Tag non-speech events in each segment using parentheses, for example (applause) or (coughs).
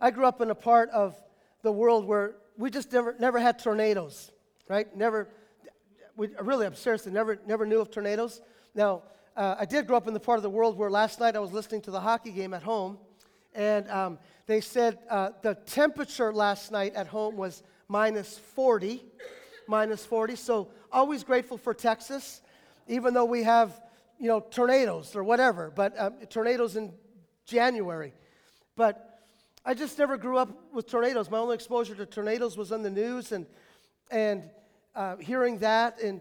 I grew up in a part of the world where we just never, never had tornadoes, right? Never, we, really, I'm seriously, never, never knew of tornadoes. Now, uh, I did grow up in the part of the world where last night I was listening to the hockey game at home, and um, they said uh, the temperature last night at home was minus 40, minus 40. So always grateful for Texas, even though we have, you know, tornadoes or whatever, but um, tornadoes in January. But I just never grew up with tornadoes. My only exposure to tornadoes was on the news and, and uh, hearing that. And,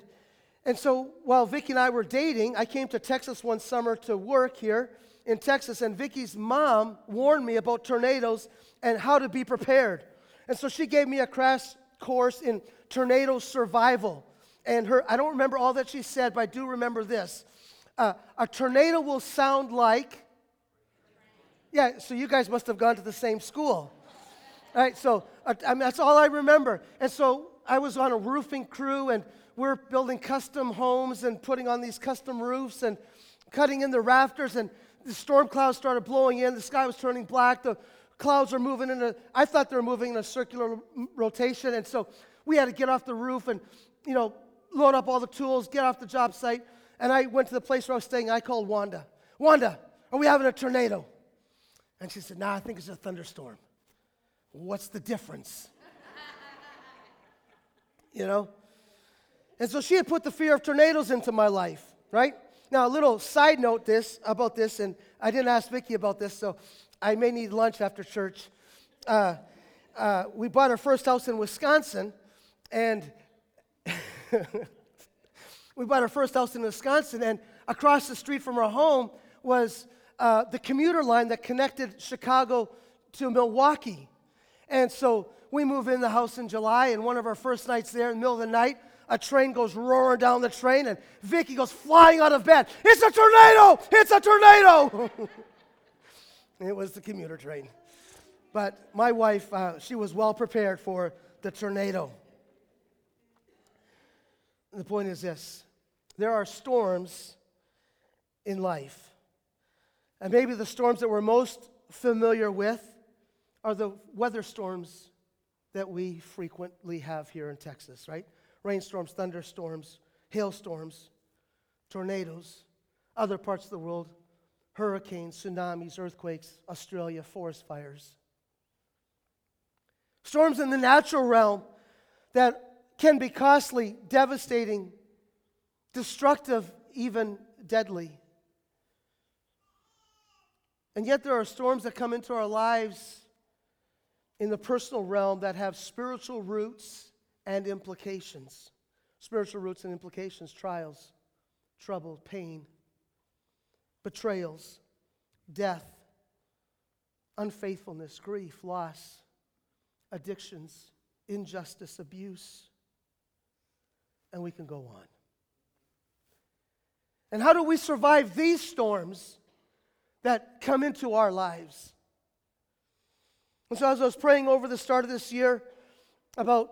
and so while Vicki and I were dating, I came to Texas one summer to work here in Texas, and Vicki's mom warned me about tornadoes and how to be prepared. And so she gave me a crash course in tornado survival. And her, I don't remember all that she said, but I do remember this. Uh, a tornado will sound like, yeah, so you guys must have gone to the same school. All right, so I mean, that's all I remember. And so I was on a roofing crew, and we're building custom homes and putting on these custom roofs and cutting in the rafters. And the storm clouds started blowing in. The sky was turning black. The clouds are moving in a, I thought they were moving in a circular rotation. And so we had to get off the roof and, you know, load up all the tools, get off the job site. And I went to the place where I was staying. I called Wanda. Wanda, are we having a tornado? And she said, Nah, I think it's a thunderstorm. What's the difference? (laughs) you know? And so she had put the fear of tornadoes into my life, right? Now, a little side note this about this, and I didn't ask Vicki about this, so I may need lunch after church. Uh, uh, we bought our first house in Wisconsin, and (laughs) we bought our first house in Wisconsin, and across the street from our home was uh, the commuter line that connected Chicago to Milwaukee. And so we move in the house in July, and one of our first nights there in the middle of the night, a train goes roaring down the train, and Vicki goes flying out of bed. It's a tornado! It's a tornado! (laughs) it was the commuter train. But my wife, uh, she was well prepared for the tornado. the point is this there are storms in life. And maybe the storms that we're most familiar with are the weather storms that we frequently have here in Texas, right? rainstorms, thunderstorms, hailstorms, tornadoes, other parts of the world, hurricanes, tsunamis, earthquakes, Australia, forest fires. Storms in the natural realm that can be costly, devastating, destructive, even deadly. And yet, there are storms that come into our lives in the personal realm that have spiritual roots and implications. Spiritual roots and implications, trials, trouble, pain, betrayals, death, unfaithfulness, grief, loss, addictions, injustice, abuse, and we can go on. And how do we survive these storms that come into our lives? And so, as I was praying over the start of this year about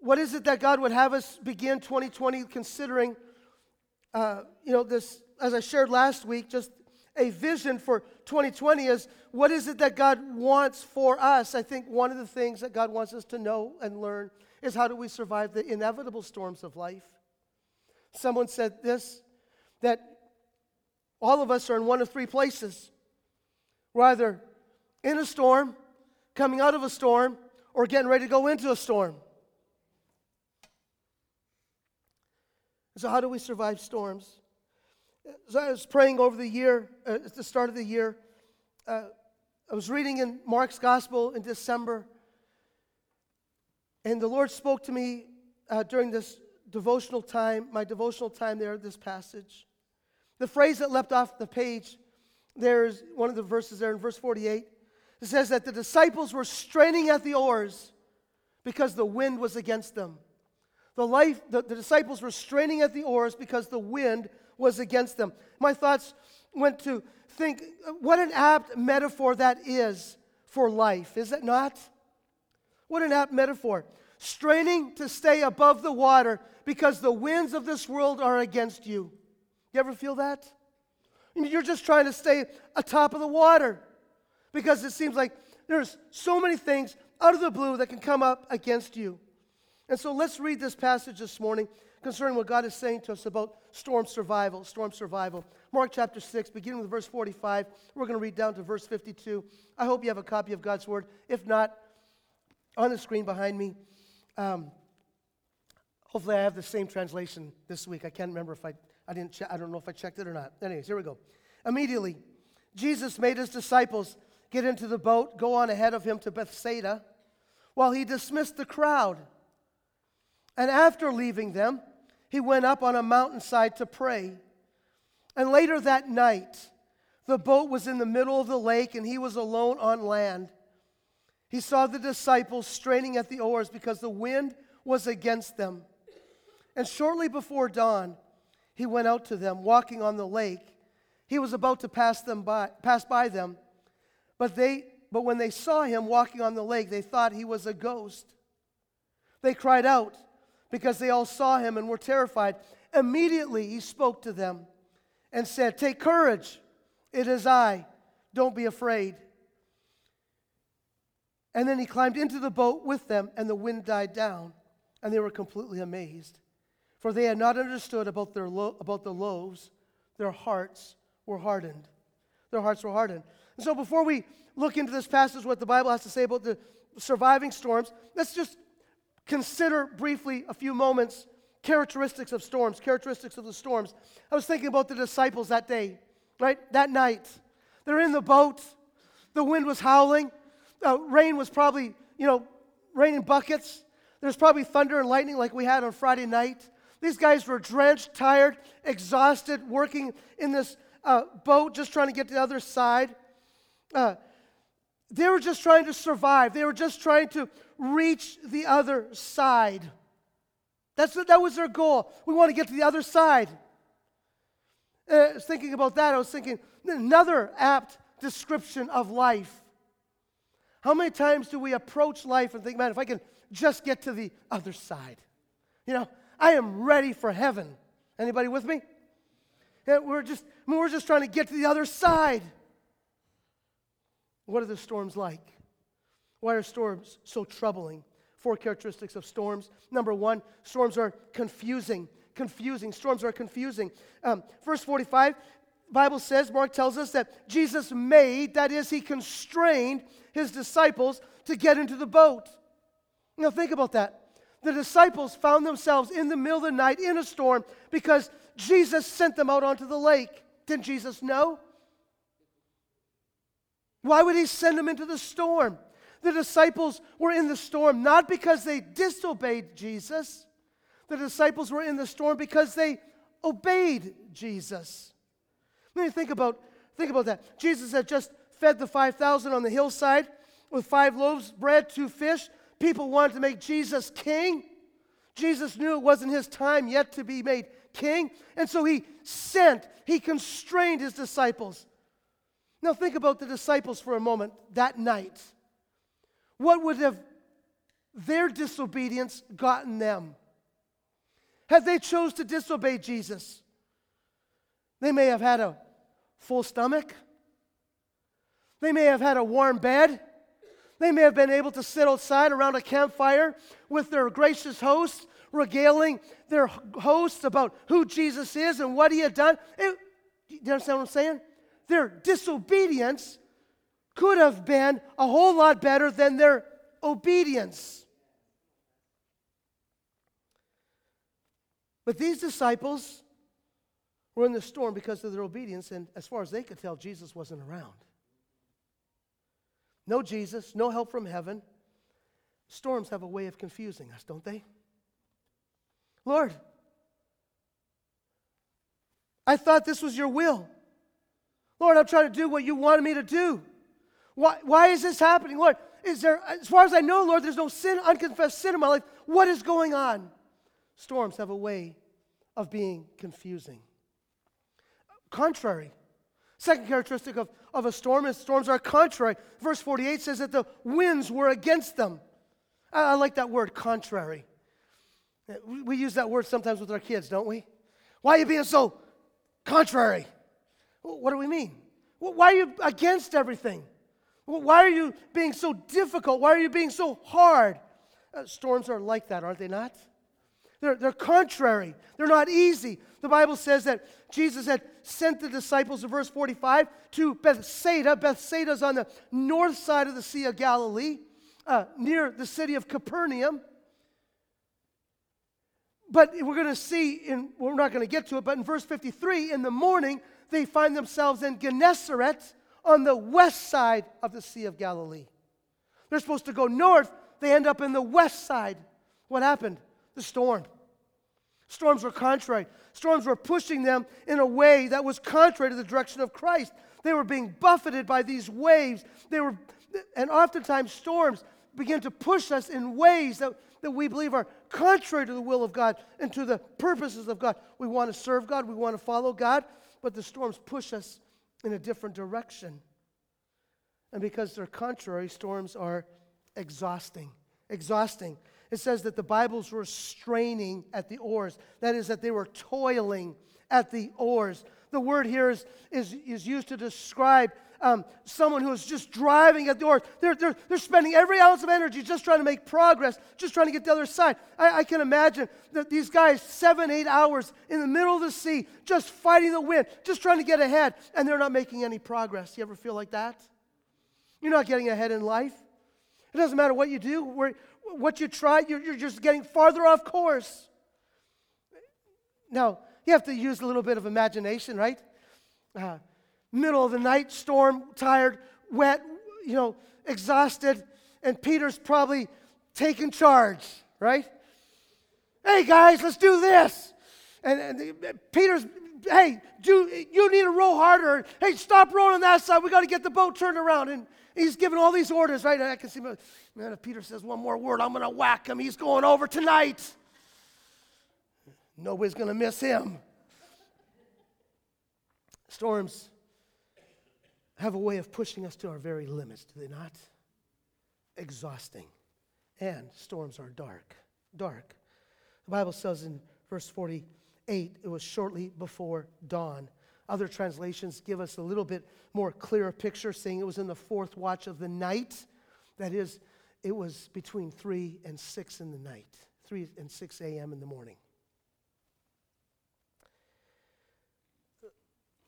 what is it that God would have us begin 2020 considering? Uh, you know, this, as I shared last week, just a vision for 2020 is what is it that God wants for us? I think one of the things that God wants us to know and learn is how do we survive the inevitable storms of life? Someone said this that all of us are in one of three places. We're either in a storm, coming out of a storm, or getting ready to go into a storm. So, how do we survive storms? So, I was praying over the year, uh, at the start of the year. Uh, I was reading in Mark's Gospel in December, and the Lord spoke to me uh, during this devotional time, my devotional time there, this passage. The phrase that leapt off the page, there is one of the verses there in verse 48. It says that the disciples were straining at the oars because the wind was against them. The, life, the, the disciples were straining at the oars because the wind was against them. My thoughts went to think what an apt metaphor that is for life, is it not? What an apt metaphor. Straining to stay above the water because the winds of this world are against you. You ever feel that? You're just trying to stay atop of the water because it seems like there's so many things out of the blue that can come up against you. And so let's read this passage this morning concerning what God is saying to us about storm survival, storm survival. Mark chapter 6, beginning with verse 45. We're going to read down to verse 52. I hope you have a copy of God's word. If not, on the screen behind me. Um, hopefully, I have the same translation this week. I can't remember if I, I didn't, che- I don't know if I checked it or not. Anyways, here we go. Immediately, Jesus made his disciples get into the boat, go on ahead of him to Bethsaida, while he dismissed the crowd. And after leaving them, he went up on a mountainside to pray. And later that night, the boat was in the middle of the lake and he was alone on land. He saw the disciples straining at the oars because the wind was against them. And shortly before dawn, he went out to them, walking on the lake. He was about to pass, them by, pass by them, but, they, but when they saw him walking on the lake, they thought he was a ghost. They cried out because they all saw him and were terrified. Immediately he spoke to them and said, Take courage, it is I, don't be afraid. And then he climbed into the boat with them, and the wind died down, and they were completely amazed. For they had not understood about, their lo- about the loaves, their hearts were hardened. Their hearts were hardened. And so before we look into this passage, what the Bible has to say about the surviving storms, let's just consider briefly a few moments characteristics of storms, characteristics of the storms. I was thinking about the disciples that day, right? That night. They're in the boat, the wind was howling, uh, rain was probably, you know, raining buckets. There's probably thunder and lightning like we had on Friday night. These guys were drenched, tired, exhausted, working in this uh, boat, just trying to get to the other side. Uh, they were just trying to survive. They were just trying to reach the other side. That's that was their goal. We want to get to the other side. Uh, thinking about that. I was thinking another apt description of life. How many times do we approach life and think, man, if I can just get to the other side? You know, I am ready for heaven. Anybody with me? We're just we're just trying to get to the other side. What are the storms like? Why are storms so troubling? Four characteristics of storms. Number one, storms are confusing. Confusing. Storms are confusing. Um, verse 45, Bible says, Mark tells us that Jesus made, that is, he constrained his disciples to get into the boat. Now, think about that. The disciples found themselves in the middle of the night in a storm because Jesus sent them out onto the lake. Didn't Jesus know? Why would he send them into the storm? The disciples were in the storm not because they disobeyed Jesus, the disciples were in the storm because they obeyed Jesus. Let me think about, think about that. Jesus had just fed the 5,000 on the hillside with five loaves, of bread, two fish. People wanted to make Jesus king. Jesus knew it wasn't his time yet to be made king. And so he sent, he constrained his disciples. Now think about the disciples for a moment that night. What would have their disobedience gotten them? Had they chose to disobey Jesus, they may have had a full stomach. They may have had a warm bed. They may have been able to sit outside around a campfire with their gracious host, regaling their hosts about who Jesus is and what he had done. It, do you understand what I'm saying? Their disobedience could have been a whole lot better than their obedience. But these disciples were in the storm because of their obedience, and as far as they could tell, Jesus wasn't around. No Jesus, no help from heaven. Storms have a way of confusing us, don't they? Lord, I thought this was your will. Lord, I'm trying to do what you wanted me to do. Why, why is this happening? Lord, is there, as far as I know, Lord, there's no sin, unconfessed sin in my life. What is going on? Storms have a way of being confusing. Contrary. Second characteristic of, of a storm is storms are contrary. Verse 48 says that the winds were against them. I, I like that word, contrary. We, we use that word sometimes with our kids, don't we? Why are you being so contrary? What do we mean? Why are you against everything? Why are you being so difficult? Why are you being so hard? Uh, storms are like that, aren't they not? They're, they're contrary. They're not easy. The Bible says that Jesus had sent the disciples in verse 45 to Bethsaida. Bethsaida is on the north side of the Sea of Galilee, uh, near the city of Capernaum. But we're going to see, in, we're not going to get to it, but in verse 53, in the morning, they find themselves in Gennesaret on the west side of the Sea of Galilee. They're supposed to go north, they end up in the west side. What happened? The storm. Storms were contrary. Storms were pushing them in a way that was contrary to the direction of Christ. They were being buffeted by these waves. They were, and oftentimes storms begin to push us in ways that, that we believe are contrary to the will of God and to the purposes of God. We want to serve God, we want to follow God, but the storms push us in a different direction. And because they're contrary, storms are exhausting. Exhausting. It says that the Bibles were straining at the oars. That is, that they were toiling at the oars. The word here is, is, is used to describe um, someone who is just driving at the oars. They're, they're, they're spending every ounce of energy just trying to make progress, just trying to get the other side. I, I can imagine that these guys, seven, eight hours in the middle of the sea, just fighting the wind, just trying to get ahead, and they're not making any progress. You ever feel like that? You're not getting ahead in life. It doesn't matter what you do, where, what you try, you're, you're just getting farther off course. Now, you have to use a little bit of imagination, right? Uh, middle of the night, storm, tired, wet, you know, exhausted, and Peter's probably taking charge, right? Hey guys, let's do this. And, and Peter's, hey, do you need to row harder? Hey, stop rowing on that side. We got to get the boat turned around. And he's giving all these orders, right? And I can see, man, if Peter says one more word, I'm going to whack him. He's going over tonight. Nobody's going to miss him. Storms have a way of pushing us to our very limits, do they not? Exhausting. And storms are dark. Dark. The Bible says in verse 48, it was shortly before dawn. Other translations give us a little bit more clear picture, saying it was in the fourth watch of the night. That is, it was between 3 and 6 in the night, 3 and 6 a.m. in the morning.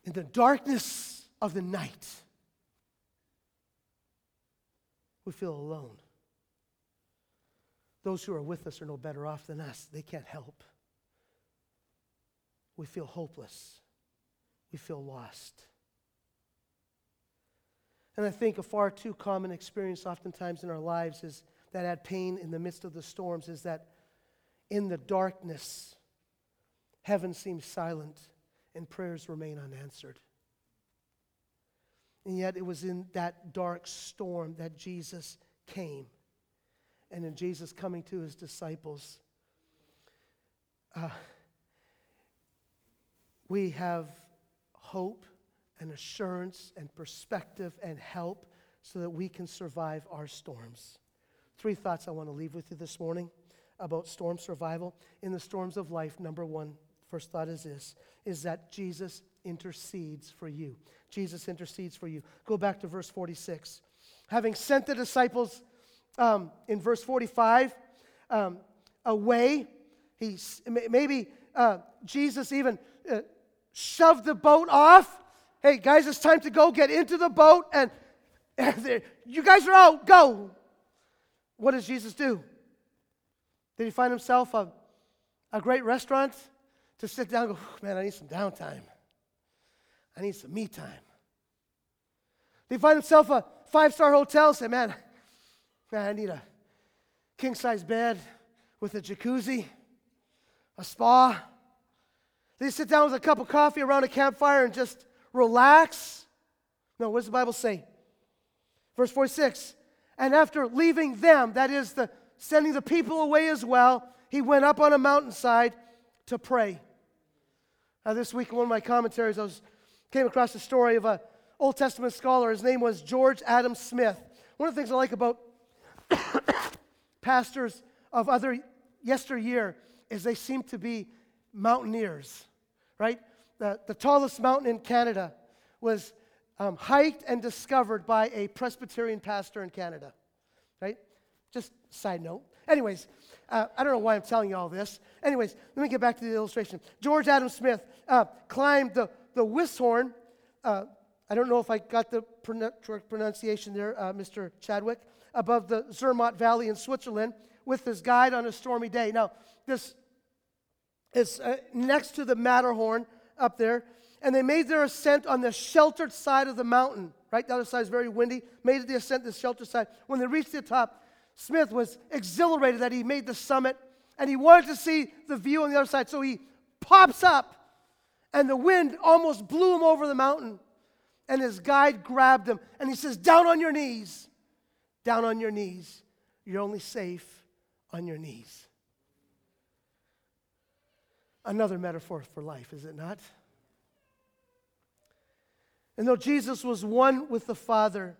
In the darkness of the night, we feel alone. Those who are with us are no better off than us. They can't help. We feel hopeless. We feel lost. And I think a far too common experience, oftentimes in our lives, is that add pain in the midst of the storms, is that in the darkness, heaven seems silent and prayers remain unanswered. And yet, it was in that dark storm that Jesus came. And in Jesus coming to his disciples, uh, we have hope and assurance and perspective and help so that we can survive our storms. Three thoughts I want to leave with you this morning about storm survival. In the storms of life, number one, first thought is this is that Jesus intercedes for you. Jesus intercedes for you. Go back to verse 46. Having sent the disciples um, in verse 45 um, away, he, maybe uh, Jesus even uh, shoved the boat off. Hey, guys, it's time to go. Get into the boat, and, (laughs) and you guys are out. Go. What does Jesus do? Did he find himself a, a great restaurant to sit down and go, man, I need some downtime? I need some me time. Did he find himself a five star hotel, say, man, man, I need a king size bed with a jacuzzi, a spa. They sit down with a cup of coffee around a campfire and just relax. No, what does the Bible say? Verse 46 And after leaving them, that is, the, sending the people away as well, he went up on a mountainside to pray. Now, this week in one of my commentaries, I was came across a story of an Old Testament scholar. His name was George Adam Smith. One of the things I like about (coughs) pastors of other yesteryear is they seem to be mountaineers, right? The, the tallest mountain in Canada was um, hiked and discovered by a Presbyterian pastor in Canada, right? Just side note. Anyways, uh, I don't know why I'm telling you all this. Anyways, let me get back to the illustration. George Adam Smith uh, climbed the, the Weisshorn. Uh, I don't know if I got the pronunciation there, uh, Mr. Chadwick, above the Zermatt Valley in Switzerland with his guide on a stormy day. Now, this is uh, next to the Matterhorn up there, and they made their ascent on the sheltered side of the mountain. Right, the other side is very windy. Made the ascent the sheltered side. When they reached the top, Smith was exhilarated that he made the summit, and he wanted to see the view on the other side. So he pops up, and the wind almost blew him over the mountain. And his guide grabbed him, and he says, "Down on your knees, down on your knees. You're only safe on your knees." Another metaphor for life, is it not? And though Jesus was one with the Father,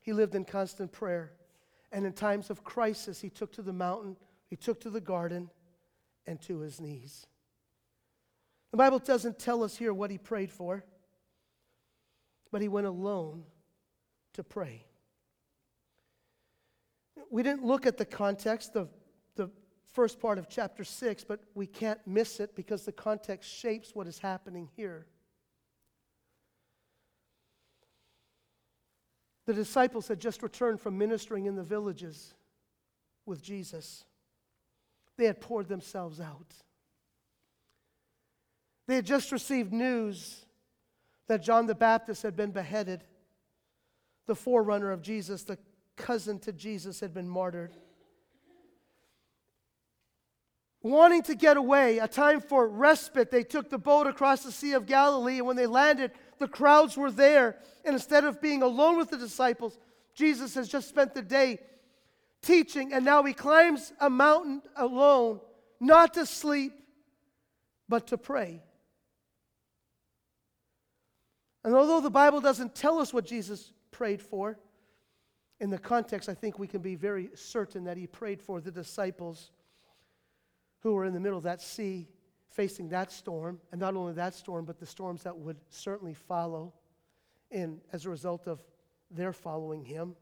he lived in constant prayer. And in times of crisis, he took to the mountain, he took to the garden, and to his knees. The Bible doesn't tell us here what he prayed for, but he went alone to pray. We didn't look at the context of first part of chapter 6, but we can't miss it because the context shapes what is happening here. The disciples had just returned from ministering in the villages with Jesus. They had poured themselves out. They had just received news that John the Baptist had been beheaded. The forerunner of Jesus, the cousin to Jesus, had been martyred. Wanting to get away, a time for respite, they took the boat across the Sea of Galilee, and when they landed, the crowds were there. And instead of being alone with the disciples, Jesus has just spent the day teaching, and now he climbs a mountain alone, not to sleep, but to pray. And although the Bible doesn't tell us what Jesus prayed for, in the context, I think we can be very certain that he prayed for the disciples who were in the middle of that sea facing that storm, and not only that storm, but the storms that would certainly follow in, as a result of their following him.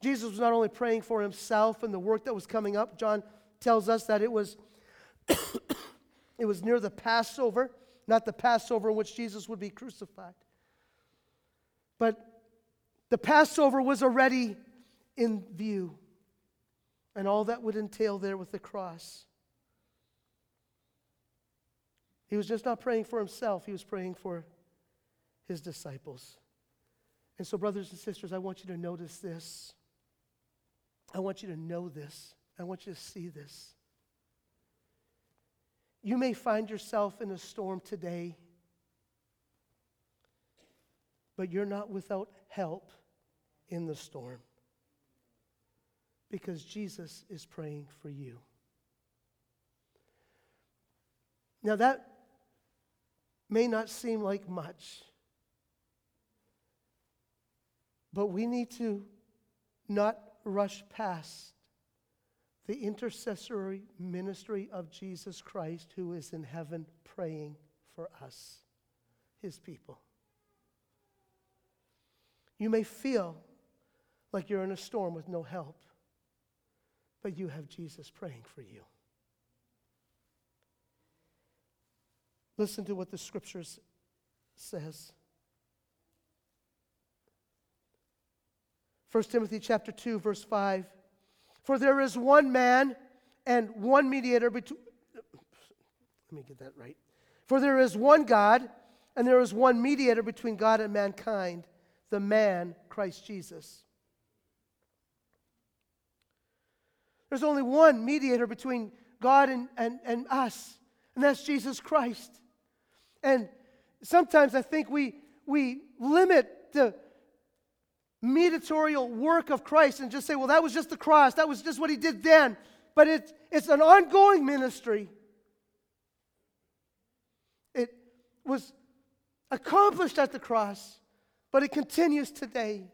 Jesus was not only praying for himself and the work that was coming up, John tells us that it was, (coughs) it was near the Passover, not the Passover in which Jesus would be crucified. But the Passover was already in view, and all that would entail there with the cross. He was just not praying for himself, he was praying for his disciples. And so, brothers and sisters, I want you to notice this. I want you to know this. I want you to see this. You may find yourself in a storm today, but you're not without help in the storm because Jesus is praying for you. Now, that may not seem like much, but we need to not rush past the intercessory ministry of Jesus Christ who is in heaven praying for us, his people. You may feel like you're in a storm with no help, but you have Jesus praying for you. Listen to what the scriptures says. 1 Timothy chapter 2 verse 5 For there is one man and one mediator between Let me get that right. For there is one God and there is one mediator between God and mankind, the man Christ Jesus. There's only one mediator between God and, and, and us, and that's Jesus Christ. And sometimes I think we, we limit the mediatorial work of Christ and just say, well, that was just the cross. That was just what he did then. But it, it's an ongoing ministry. It was accomplished at the cross, but it continues today.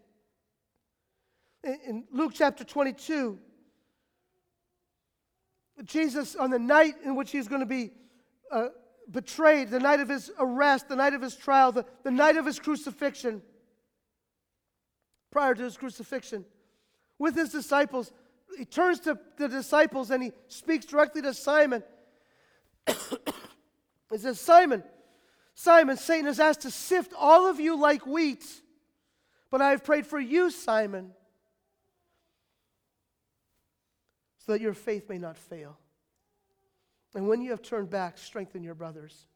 In, in Luke chapter 22, Jesus, on the night in which he's going to be uh, betrayed, the night of his arrest, the night of his trial, the, the night of his crucifixion, prior to his crucifixion, with his disciples, he turns to the disciples and he speaks directly to Simon. (coughs) he says, Simon, Simon, Satan has asked to sift all of you like wheat, but I have prayed for you, Simon, so that your faith may not fail. And when you have turned back, strengthen your brothers.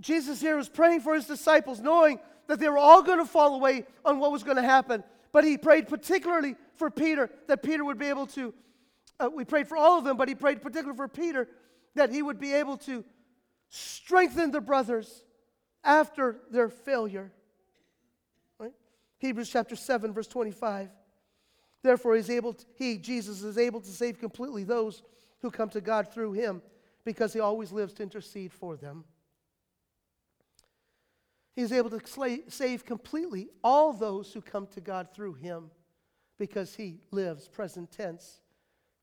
Jesus here was praying for his disciples, knowing that they were all going to fall away on what was going to happen. But he prayed particularly for Peter, that Peter would be able to. Uh, we prayed for all of them, but he prayed particularly for Peter, that he would be able to strengthen the brothers after their failure. Right? Hebrews chapter 7, verse 25. Therefore, he's able to, he, Jesus, is able to save completely those who come to God through him because he always lives to intercede for them. He is able to save completely all those who come to God through him because he lives, present tense,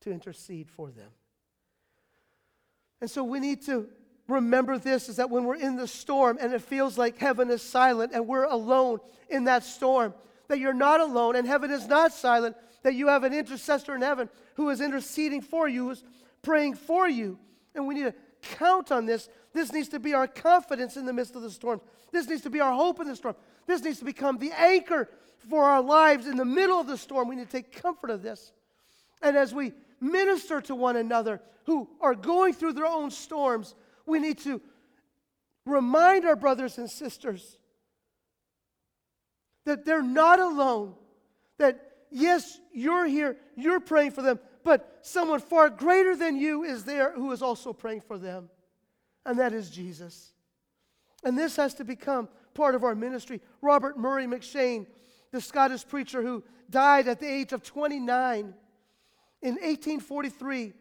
to intercede for them. And so we need to remember this is that when we're in the storm and it feels like heaven is silent and we're alone in that storm, that you're not alone and heaven is not silent, that you have an intercessor in heaven who is interceding for you, who is praying for you. And we need to count on this. This needs to be our confidence in the midst of the storm. This needs to be our hope in the storm. This needs to become the anchor for our lives in the middle of the storm. We need to take comfort of this. And as we minister to one another who are going through their own storms, we need to remind our brothers and sisters that they're not alone, that yes, you're here, you're praying for them, but someone far greater than you is there who is also praying for them, and that is Jesus. And this has to become part of our ministry. Robert Murray M'Cheyne, the Scottish preacher who died at the age of 29 in 1843,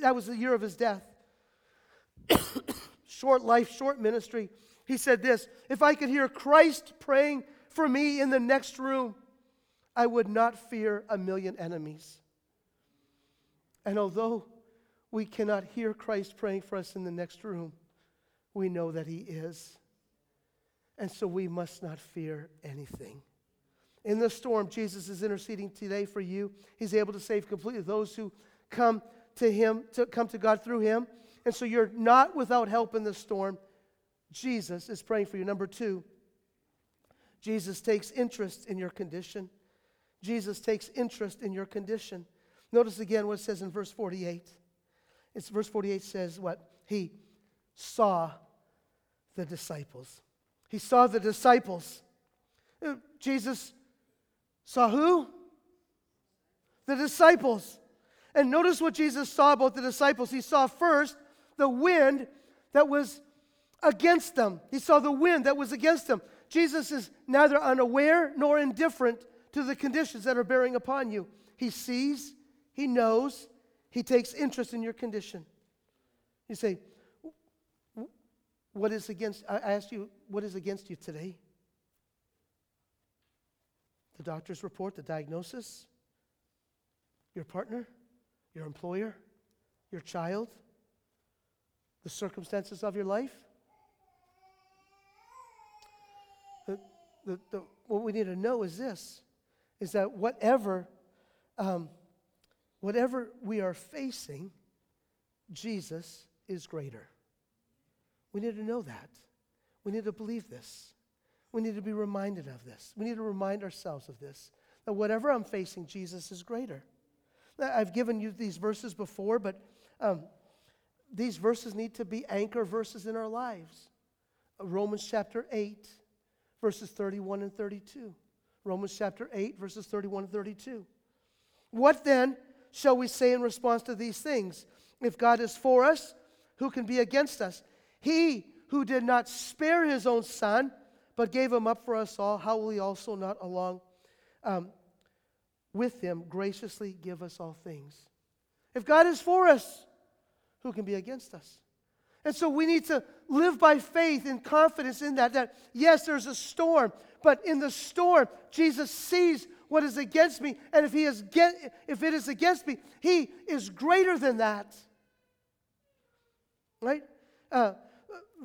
that was the year of his death. (coughs) short life, short ministry. He said this If I could hear Christ praying for me in the next room, I would not fear a million enemies. And although we cannot hear Christ praying for us in the next room, we know that He is. And so we must not fear anything. In the storm, Jesus is interceding today for you. He's able to save completely those who come to Him, to come to God through Him. And so you're not without help in the storm. Jesus is praying for you. Number two, Jesus takes interest in your condition. Jesus takes interest in your condition. Notice again what it says in verse 48. It's verse 48 says what? He saw the disciples. He saw the disciples. Uh, Jesus saw who? The disciples. And notice what Jesus saw about the disciples. He saw first the wind that was against them. He saw the wind that was against them. Jesus is neither unaware nor indifferent to the conditions that are bearing upon you. He sees, He knows, He takes interest in your condition. You say, What is against, I asked you, what is against you today? The doctor's report, the diagnosis, your partner, your employer, your child, the circumstances of your life? The, the, the, what we need to know is this is that whatever, um, whatever we are facing, Jesus is greater. We need to know that. We need to believe this. We need to be reminded of this. We need to remind ourselves of this. That whatever I'm facing, Jesus is greater. I've given you these verses before, but um, these verses need to be anchor verses in our lives. Romans chapter 8, verses 31 and 32. Romans chapter 8, verses 31 and 32. What then shall we say in response to these things? If God is for us, who can be against us? He who did not spare his own son, but gave him up for us all, how will he also not along um, with him graciously give us all things? If God is for us, who can be against us? And so we need to live by faith and confidence in that. That yes, there's a storm, but in the storm, Jesus sees what is against me, and if he is get, if it is against me, he is greater than that. Right? Uh,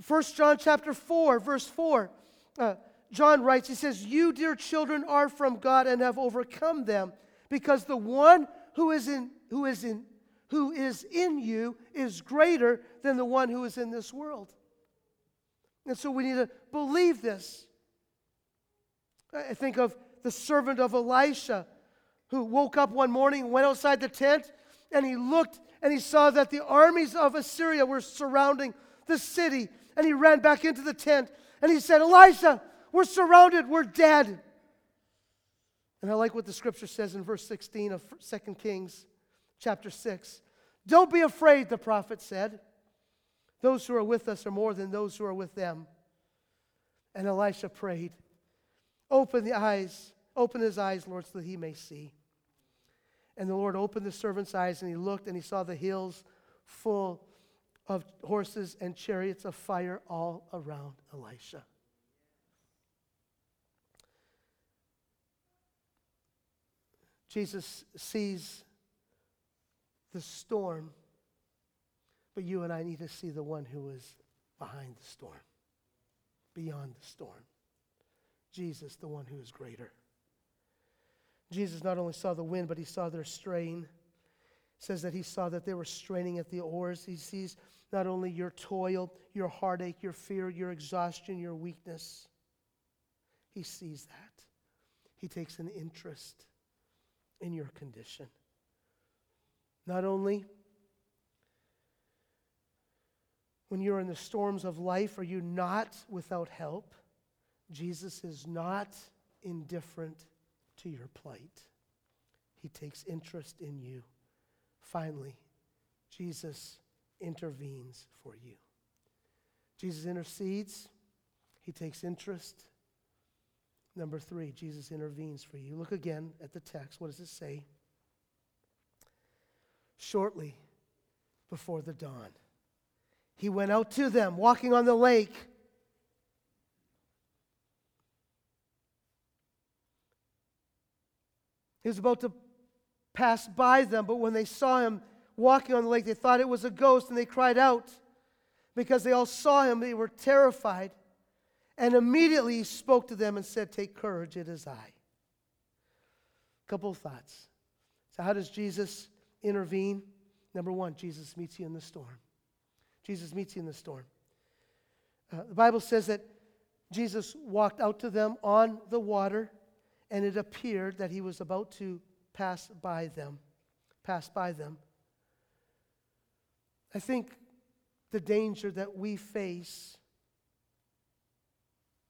1 John chapter 4, verse 4. Uh, John writes, he says, You, dear children, are from God and have overcome them, because the one who is in, who is in, who is in you is greater than the one who is in this world. And so we need to believe this. I think of the servant of Elisha who woke up one morning, went outside the tent, and he looked and he saw that the armies of Assyria were surrounding the city. And he ran back into the tent and he said, Elisha, we're surrounded, we're dead. And I like what the scripture says in verse 16 of 2 Kings chapter 6. Don't be afraid, the prophet said. Those who are with us are more than those who are with them. And Elisha prayed, Open the eyes, open his eyes, Lord, so that he may see. And the Lord opened the servant's eyes, and he looked, and he saw the hills full of horses and chariots of fire all around Elisha. Jesus sees the storm, but you and I need to see the one who is behind the storm, beyond the storm. Jesus, the one who is greater. Jesus not only saw the wind, but he saw their strain. Says that he saw that they were straining at the oars. He sees not only your toil, your heartache, your fear, your exhaustion, your weakness. He sees that. He takes an interest in your condition. Not only when you're in the storms of life are you not without help, Jesus is not indifferent to your plight. He takes interest in you. Finally, Jesus intervenes for you. Jesus intercedes, he takes interest. Number three, Jesus intervenes for you. Look again at the text. What does it say? Shortly before the dawn, he went out to them, walking on the lake. He was about to pass by them, but when they saw him walking on the lake, they thought it was a ghost and they cried out because they all saw him. They were terrified. And immediately he spoke to them and said, Take courage, it is I. Couple of thoughts. So, how does Jesus intervene? Number one, Jesus meets you in the storm. Jesus meets you in the storm. Uh, the Bible says that Jesus walked out to them on the water, and it appeared that he was about to pass by them. Pass by them. I think the danger that we face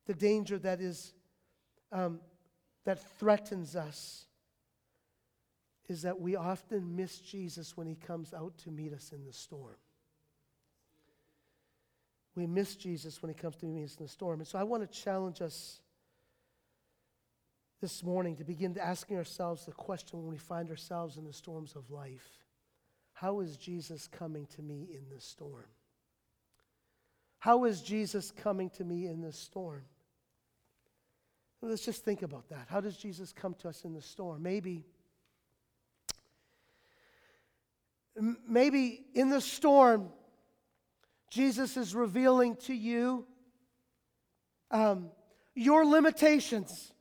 the danger that is um, that threatens us is that we often miss Jesus when he comes out to meet us in the storm. We miss Jesus when he comes to meet us in the storm. And so I want to challenge us this morning to begin asking ourselves the question when we find ourselves in the storms of life How is Jesus coming to me in this storm? How is Jesus coming to me in this storm? Let's just think about that. How does Jesus come to us in the storm? Maybe, maybe in the storm, Jesus is revealing to you um, your limitations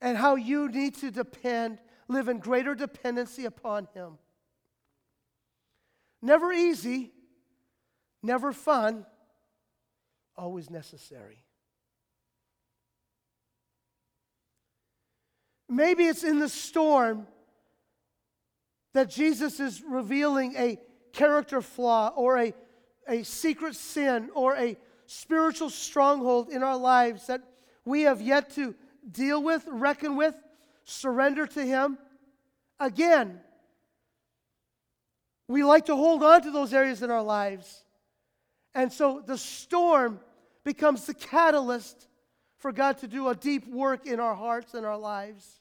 and how you need to depend, live in greater dependency upon Him. Never easy, never fun, always necessary. Maybe it's in the storm that Jesus is revealing a character flaw or a, a secret sin or a spiritual stronghold in our lives that we have yet to deal with, reckon with, surrender to Him. Again, we like to hold on to those areas in our lives. And so the storm becomes the catalyst for God to do a deep work in our hearts and our lives.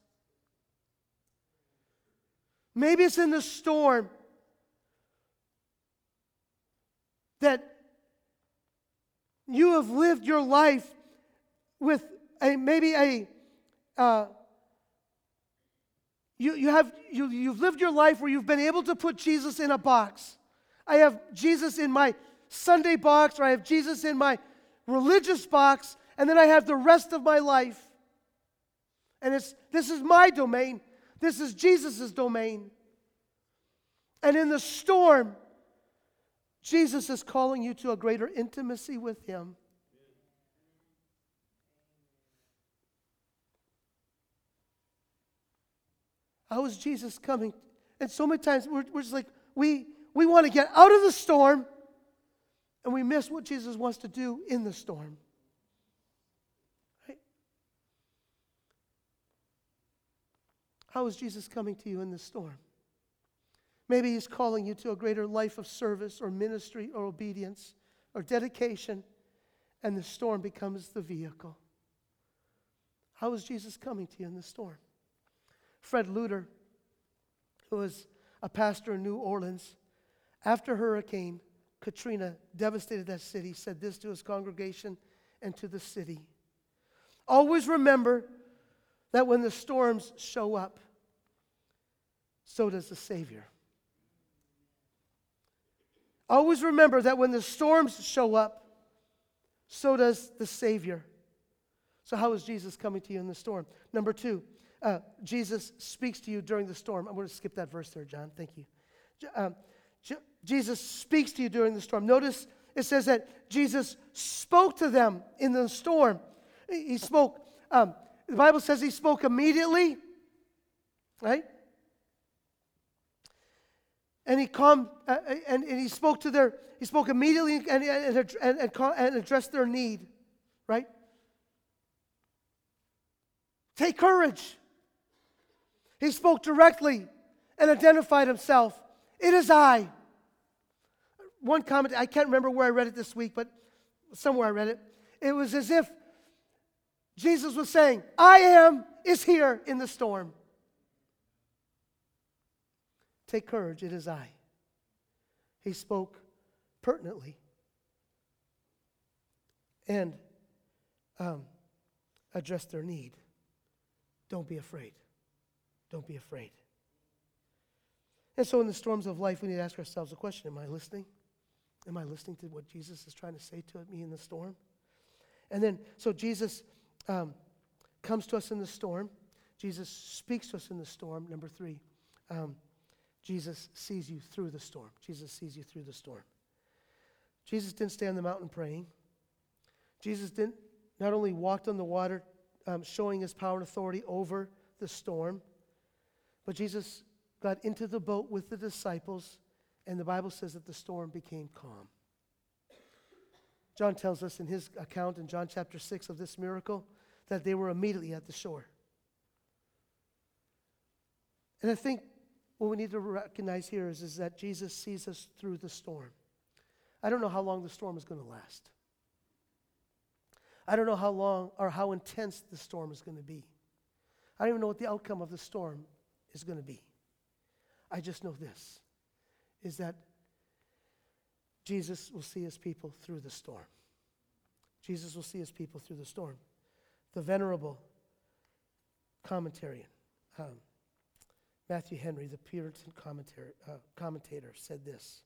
Maybe it's in the storm that you have lived your life with a maybe a uh, you, you have you, you've lived your life where you've been able to put jesus in a box I have Jesus in my Sunday box, or I have Jesus in my religious box, and then I have the rest of my life. And it's this is my domain. This is Jesus' domain. And in the storm, Jesus is calling you to a greater intimacy with Him. How is Jesus coming? And so many times we're, we're just like, we, we want to get out of the storm and we miss what Jesus wants to do in the storm. Right? How is Jesus coming to you in the storm? Maybe he's calling you to a greater life of service or ministry or obedience or dedication, and the storm becomes the vehicle. How is Jesus coming to you in the storm? Fred Luter, who was a pastor in New Orleans, after Hurricane Katrina devastated that city, said this to his congregation and to the city Always remember that when the storms show up, so does the Savior. Always remember that when the storms show up, so does the Savior. So, how is Jesus coming to you in the storm? Number two, uh, Jesus speaks to you during the storm. I'm going to skip that verse there, John. Thank you. Um, Jesus speaks to you during the storm. Notice it says that Jesus spoke to them in the storm. He spoke, um, the Bible says he spoke immediately, right? and he come uh, uh, and, and he spoke to their he spoke immediately and, and, and, and addressed their need right take courage he spoke directly and identified himself it is i one comment i can't remember where i read it this week but somewhere i read it it was as if jesus was saying i am is here in the storm Take courage, it is I. He spoke pertinently and um, addressed their need. Don't be afraid. Don't be afraid. And so, in the storms of life, we need to ask ourselves a question Am I listening? Am I listening to what Jesus is trying to say to me in the storm? And then, so Jesus um, comes to us in the storm. Jesus speaks to us in the storm. Number three, um, Jesus sees you through the storm. Jesus sees you through the storm. Jesus didn't stay on the mountain praying. Jesus didn't not only walked on the water, um, showing his power and authority over the storm, but Jesus got into the boat with the disciples, and the Bible says that the storm became calm. John tells us in his account in John chapter 6 of this miracle that they were immediately at the shore. And I think what we need to recognize here is, is that Jesus sees us through the storm. I don't know how long the storm is going to last. I don't know how long or how intense the storm is going to be. I don't even know what the outcome of the storm is going to be. I just know this is that Jesus will see his people through the storm. Jesus will see his people through the storm. The venerable commentarian, um, Matthew Henry, the Puritan uh, commentator, said this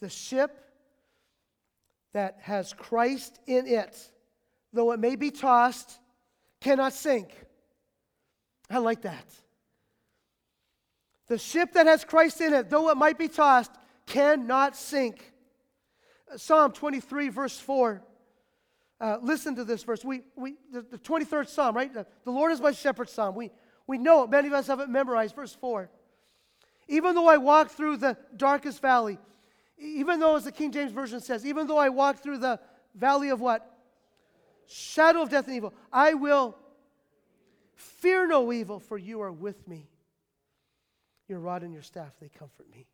The ship that has Christ in it, though it may be tossed, cannot sink. I like that. The ship that has Christ in it, though it might be tossed, cannot sink. Psalm 23, verse 4. Uh, listen to this verse. We, we, the, the 23rd Psalm, right? The, the Lord is my shepherd Psalm. We, we know it. Many of us have it memorized. Verse 4. Even though I walk through the darkest valley, even though, as the King James Version says, even though I walk through the valley of what? Shadow of death and evil, I will fear no evil, for you are with me. Your rod and your staff, they comfort me.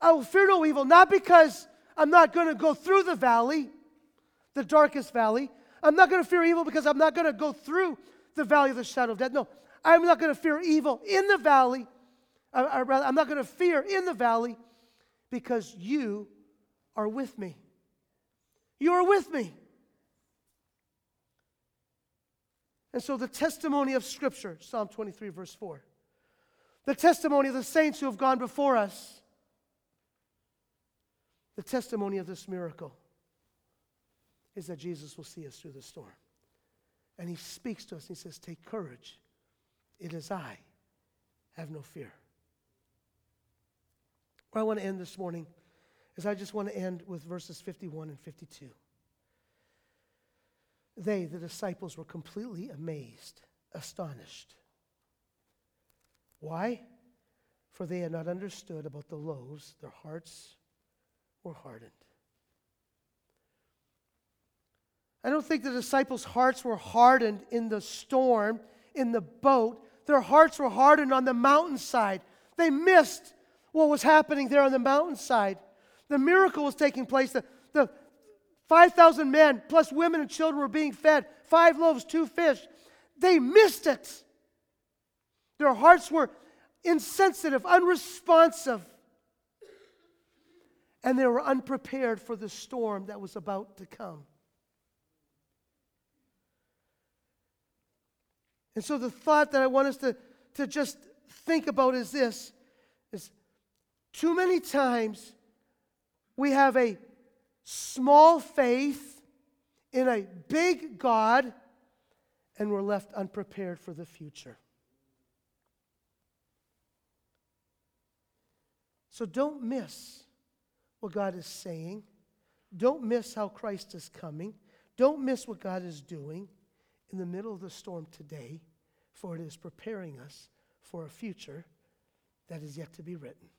I will fear no evil, not because I'm not going to go through the valley, the darkest valley. I'm not going to fear evil because I'm not going to go through the valley of the shadow of death. No, I'm not going to fear evil in the valley. I, rather, I'm not going to fear in the valley because you are with me. You are with me. And so the testimony of Scripture, Psalm 23, verse 4, the testimony of the saints who have gone before us, the testimony of this miracle is that Jesus will see us through the storm. And he speaks to us. and He says, Take courage. It is I. Have no fear. Where I want to end this morning is I just want to end with verses 51 and 52. They, the disciples, were completely amazed, astonished. Why? For they had not understood about the loaves, their hearts were hardened. I don't think the disciples' hearts were hardened in the storm, in the boat. Their hearts were hardened on the mountainside. They missed what was happening there on the mountainside. The miracle was taking place. The, the 5,000 men, plus women and children, were being fed. Five loaves, two fish. They missed it. Their hearts were insensitive, unresponsive. And they were unprepared for the storm that was about to come. And so the thought that I want us to, to just think about is this is too many times we have a small faith in a big God and we're left unprepared for the future. So don't miss what God is saying. Don't miss how Christ is coming. Don't miss what God is doing in the middle of the storm today, for it is preparing us for a future that is yet to be written.